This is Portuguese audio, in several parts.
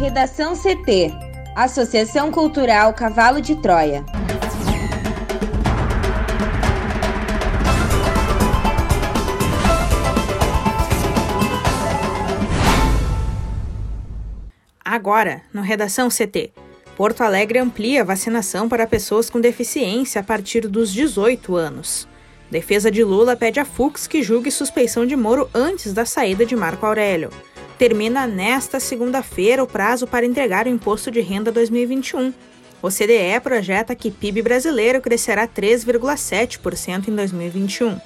Redação CT Associação Cultural Cavalo de Troia. Agora, no Redação CT. Porto Alegre amplia a vacinação para pessoas com deficiência a partir dos 18 anos. Defesa de Lula pede a Fux que julgue suspeição de Moro antes da saída de Marco Aurélio. Termina nesta segunda-feira o prazo para entregar o Imposto de Renda 2021. O CDE projeta que PIB brasileiro crescerá 3,7% em 2021.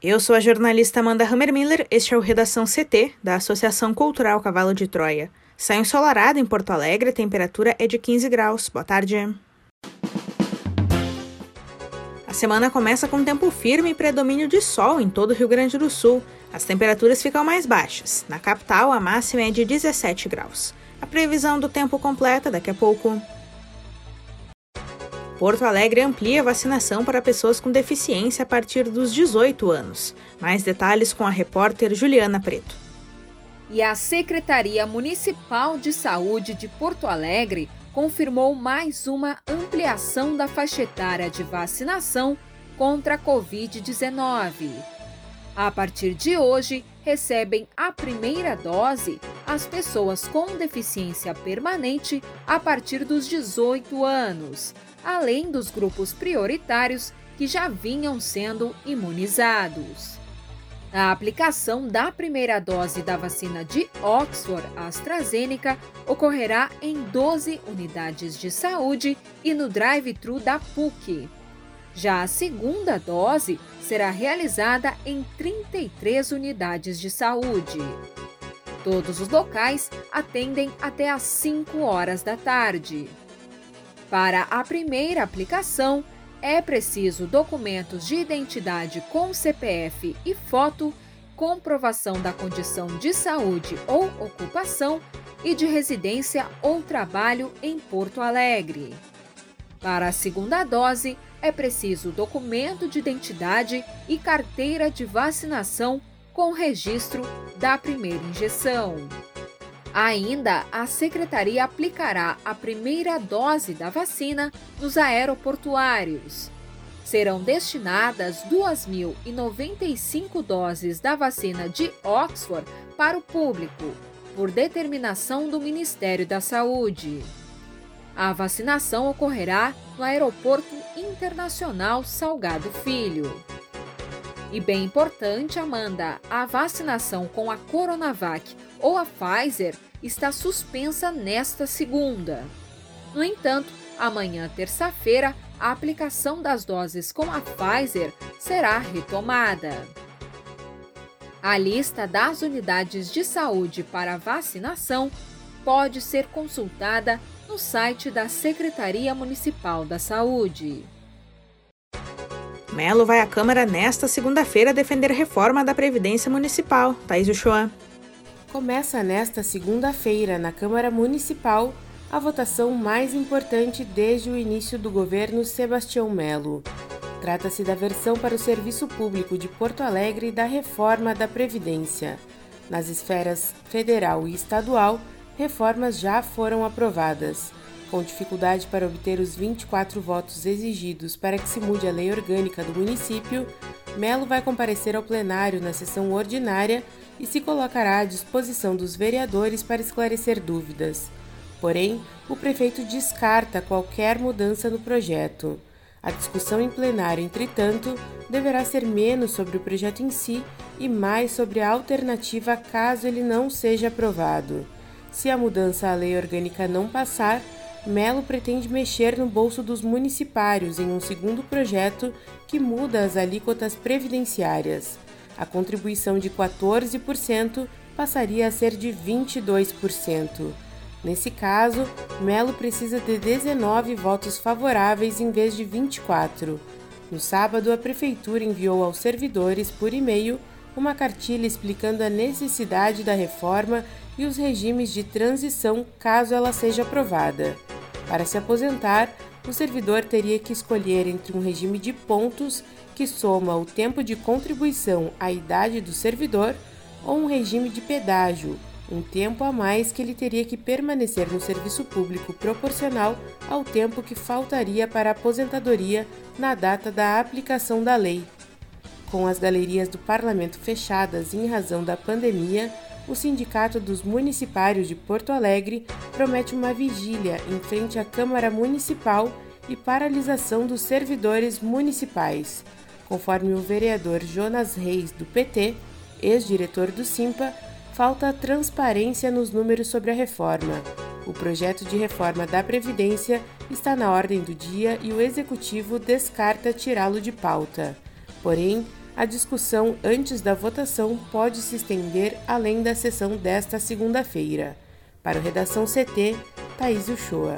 Eu sou a jornalista Amanda Hammermiller, este é o Redação CT, da Associação Cultural Cavalo de Troia. Sai ensolarado em Porto Alegre, a temperatura é de 15 graus. Boa tarde. Semana começa com tempo firme e predomínio de sol em todo o Rio Grande do Sul. As temperaturas ficam mais baixas. Na capital, a máxima é de 17 graus. A previsão do tempo completa daqui a pouco. Porto Alegre amplia a vacinação para pessoas com deficiência a partir dos 18 anos. Mais detalhes com a repórter Juliana Preto. E a Secretaria Municipal de Saúde de Porto Alegre confirmou mais uma ampliação da faixa etária de vacinação contra a Covid-19. A partir de hoje, recebem a primeira dose as pessoas com deficiência permanente a partir dos 18 anos além dos grupos prioritários que já vinham sendo imunizados. A aplicação da primeira dose da vacina de Oxford AstraZeneca ocorrerá em 12 unidades de saúde e no drive-thru da PUC. Já a segunda dose será realizada em 33 unidades de saúde. Todos os locais atendem até às 5 horas da tarde. Para a primeira aplicação, é preciso documentos de identidade com CPF e foto, comprovação da condição de saúde ou ocupação e de residência ou trabalho em Porto Alegre. Para a segunda dose, é preciso documento de identidade e carteira de vacinação com registro da primeira injeção. Ainda, a secretaria aplicará a primeira dose da vacina nos aeroportuários. Serão destinadas 2.095 doses da vacina de Oxford para o público, por determinação do Ministério da Saúde. A vacinação ocorrerá no Aeroporto Internacional Salgado Filho. E bem importante, Amanda, a vacinação com a Coronavac ou a Pfizer está suspensa nesta segunda. No entanto, amanhã, terça-feira, a aplicação das doses com a Pfizer será retomada. A lista das unidades de saúde para vacinação pode ser consultada no site da Secretaria Municipal da Saúde. Melo vai à Câmara nesta segunda-feira defender reforma da Previdência Municipal. Thaís Uchoa começa nesta segunda-feira na Câmara Municipal a votação mais importante desde o início do governo Sebastião Melo. Trata-se da versão para o serviço público de Porto Alegre da reforma da Previdência. Nas esferas federal e estadual, reformas já foram aprovadas. Com dificuldade para obter os 24 votos exigidos para que se mude a lei orgânica do município, Melo vai comparecer ao plenário na sessão ordinária e se colocará à disposição dos vereadores para esclarecer dúvidas. Porém, o prefeito descarta qualquer mudança no projeto. A discussão em plenário, entretanto, deverá ser menos sobre o projeto em si e mais sobre a alternativa caso ele não seja aprovado. Se a mudança à lei orgânica não passar, Melo pretende mexer no bolso dos municipários em um segundo projeto que muda as alíquotas previdenciárias a contribuição de 14% passaria a ser de 22%. Nesse caso, Melo precisa de 19 votos favoráveis em vez de 24. No sábado, a Prefeitura enviou aos servidores, por e-mail, uma cartilha explicando a necessidade da reforma e os regimes de transição caso ela seja aprovada. Para se aposentar, o servidor teria que escolher entre um regime de pontos que soma o tempo de contribuição à idade do servidor ou um regime de pedágio, um tempo a mais que ele teria que permanecer no serviço público proporcional ao tempo que faltaria para a aposentadoria na data da aplicação da lei. Com as galerias do parlamento fechadas em razão da pandemia, o Sindicato dos Municipários de Porto Alegre promete uma vigília em frente à Câmara Municipal e paralisação dos servidores municipais. Conforme o vereador Jonas Reis, do PT, ex-diretor do Simpa, falta transparência nos números sobre a reforma. O projeto de reforma da Previdência está na ordem do dia e o executivo descarta tirá-lo de pauta. Porém, a discussão antes da votação pode se estender além da sessão desta segunda-feira. Para o Redação CT, Thaís Uchoa.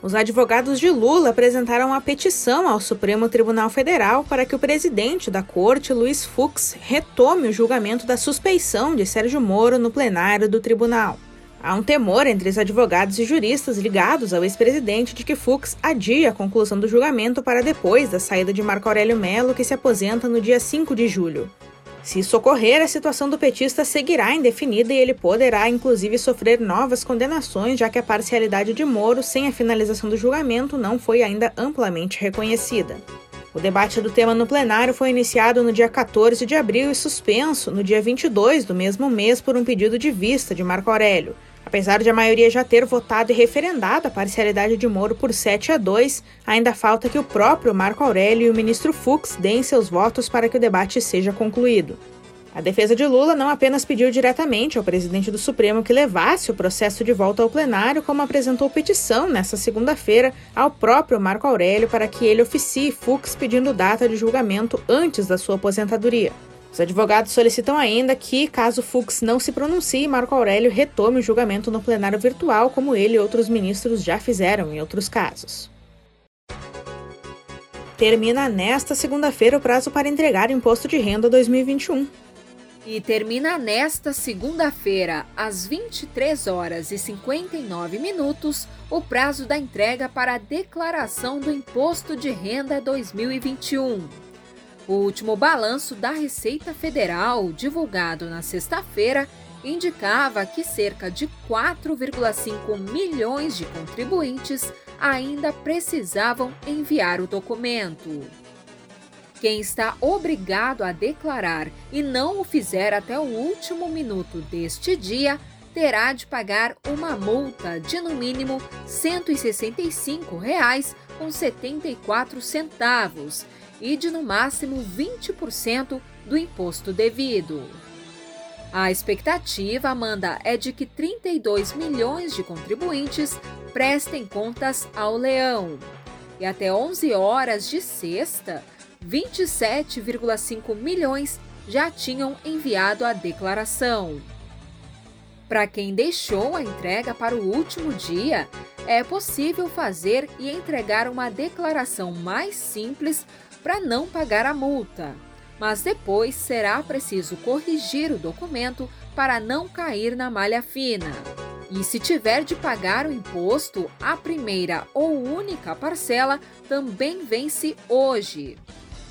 Os advogados de Lula apresentaram uma petição ao Supremo Tribunal Federal para que o presidente da corte, Luiz Fux, retome o julgamento da suspeição de Sérgio Moro no plenário do tribunal. Há um temor entre os advogados e juristas ligados ao ex-presidente de que Fux adie a conclusão do julgamento para depois da saída de Marco Aurélio Melo, que se aposenta no dia 5 de julho. Se isso ocorrer, a situação do petista seguirá indefinida e ele poderá, inclusive, sofrer novas condenações, já que a parcialidade de Moro, sem a finalização do julgamento, não foi ainda amplamente reconhecida. O debate do tema no plenário foi iniciado no dia 14 de abril e suspenso no dia 22 do mesmo mês por um pedido de vista de Marco Aurélio. Apesar de a maioria já ter votado e referendado a parcialidade de Moro por 7 a 2, ainda falta que o próprio Marco Aurélio e o ministro Fux deem seus votos para que o debate seja concluído. A defesa de Lula não apenas pediu diretamente ao presidente do Supremo que levasse o processo de volta ao plenário, como apresentou petição nesta segunda-feira ao próprio Marco Aurélio para que ele oficie Fux pedindo data de julgamento antes da sua aposentadoria. Os advogados solicitam ainda que, caso Fux não se pronuncie, Marco Aurélio retome o julgamento no plenário virtual, como ele e outros ministros já fizeram em outros casos. Termina nesta segunda-feira o prazo para entregar o Imposto de Renda 2021. E termina nesta segunda-feira, às 23 horas e 59 minutos, o prazo da entrega para a declaração do Imposto de Renda 2021. O último balanço da Receita Federal, divulgado na sexta-feira, indicava que cerca de 4,5 milhões de contribuintes ainda precisavam enviar o documento. Quem está obrigado a declarar e não o fizer até o último minuto deste dia terá de pagar uma multa de no mínimo R$ 165,74 e de no máximo 20% do imposto devido. A expectativa, Amanda, é de que 32 milhões de contribuintes prestem contas ao leão. E até 11 horas de sexta, 27,5 milhões já tinham enviado a declaração. Para quem deixou a entrega para o último dia, é possível fazer e entregar uma declaração mais simples para não pagar a multa. Mas depois será preciso corrigir o documento para não cair na malha fina. E se tiver de pagar o imposto, a primeira ou única parcela também vence hoje.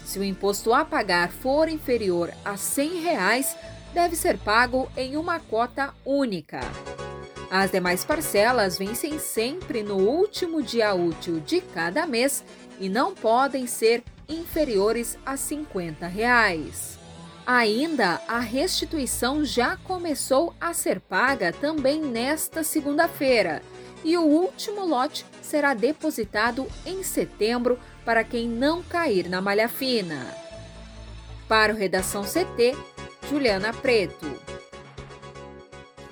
Se o imposto a pagar for inferior a 100 reais, deve ser pago em uma cota única. As demais parcelas vencem sempre no último dia útil de cada mês e não podem ser inferiores a 50 reais. Ainda, a restituição já começou a ser paga também nesta segunda-feira e o último lote será depositado em setembro para quem não cair na malha fina. Para o Redação CT, Juliana Preto.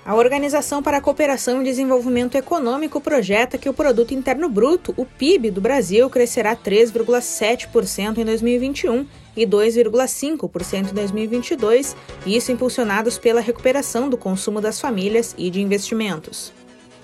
A Organização para a Cooperação e Desenvolvimento Econômico projeta que o Produto Interno Bruto, o PIB do Brasil, crescerá 3,7% em 2021 e 2,5% em 2022, isso impulsionados pela recuperação do consumo das famílias e de investimentos.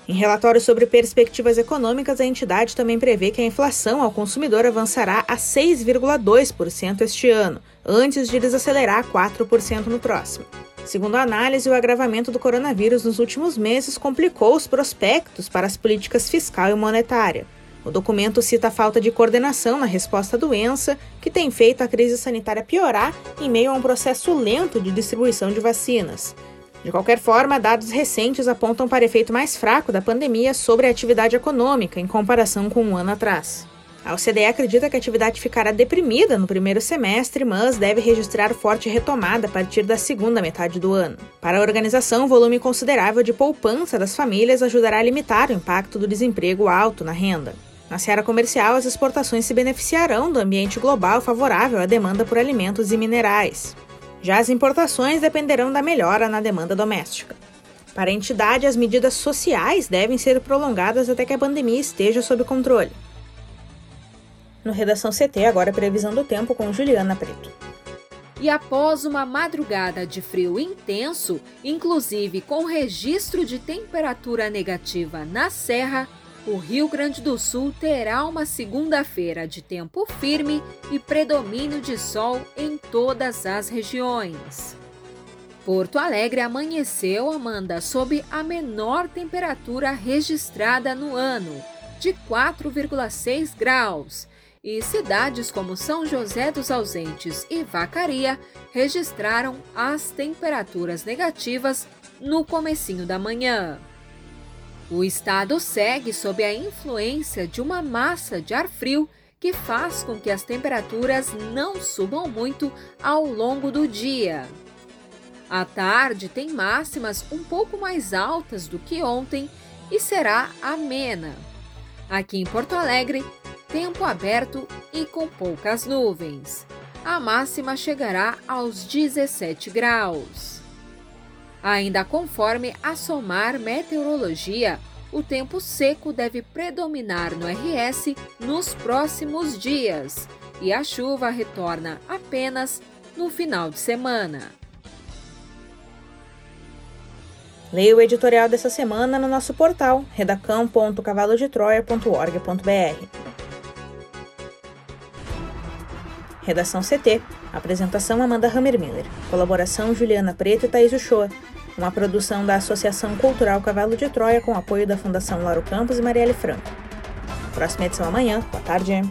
Em relatório sobre perspectivas econômicas, a entidade também prevê que a inflação ao consumidor avançará a 6,2% este ano, antes de desacelerar a 4% no próximo. Segundo a análise, o agravamento do coronavírus nos últimos meses complicou os prospectos para as políticas fiscal e monetária. O documento cita a falta de coordenação na resposta à doença, que tem feito a crise sanitária piorar em meio a um processo lento de distribuição de vacinas. De qualquer forma, dados recentes apontam para efeito mais fraco da pandemia sobre a atividade econômica em comparação com um ano atrás. A OCDE acredita que a atividade ficará deprimida no primeiro semestre, mas deve registrar forte retomada a partir da segunda metade do ano. Para a organização, o volume considerável de poupança das famílias ajudará a limitar o impacto do desemprego alto na renda. Na seara comercial, as exportações se beneficiarão do ambiente global favorável à demanda por alimentos e minerais. Já as importações dependerão da melhora na demanda doméstica. Para a entidade, as medidas sociais devem ser prolongadas até que a pandemia esteja sob controle. No Redação CT, agora previsão do tempo com Juliana Preto. E após uma madrugada de frio intenso, inclusive com registro de temperatura negativa na Serra, o Rio Grande do Sul terá uma segunda-feira de tempo firme e predomínio de sol em todas as regiões. Porto Alegre amanheceu, Amanda, sob a menor temperatura registrada no ano, de 4,6 graus. E cidades como São José dos Ausentes e Vacaria registraram as temperaturas negativas no comecinho da manhã. O estado segue sob a influência de uma massa de ar frio que faz com que as temperaturas não subam muito ao longo do dia. À tarde tem máximas um pouco mais altas do que ontem e será amena. Aqui em Porto Alegre, tempo aberto e com poucas nuvens. A máxima chegará aos 17 graus. Ainda conforme a SOMAR Meteorologia, o tempo seco deve predominar no RS nos próximos dias e a chuva retorna apenas no final de semana. Leia o editorial dessa semana no nosso portal redacão.cavalodetroia.org.br. Redação CT. Apresentação Amanda Hammermiller. Colaboração Juliana Preto e Thaís Uchoa. Uma produção da Associação Cultural Cavalo de Troia com apoio da Fundação Lauro Campos e Marielle Franco. Próxima edição amanhã. Boa tarde.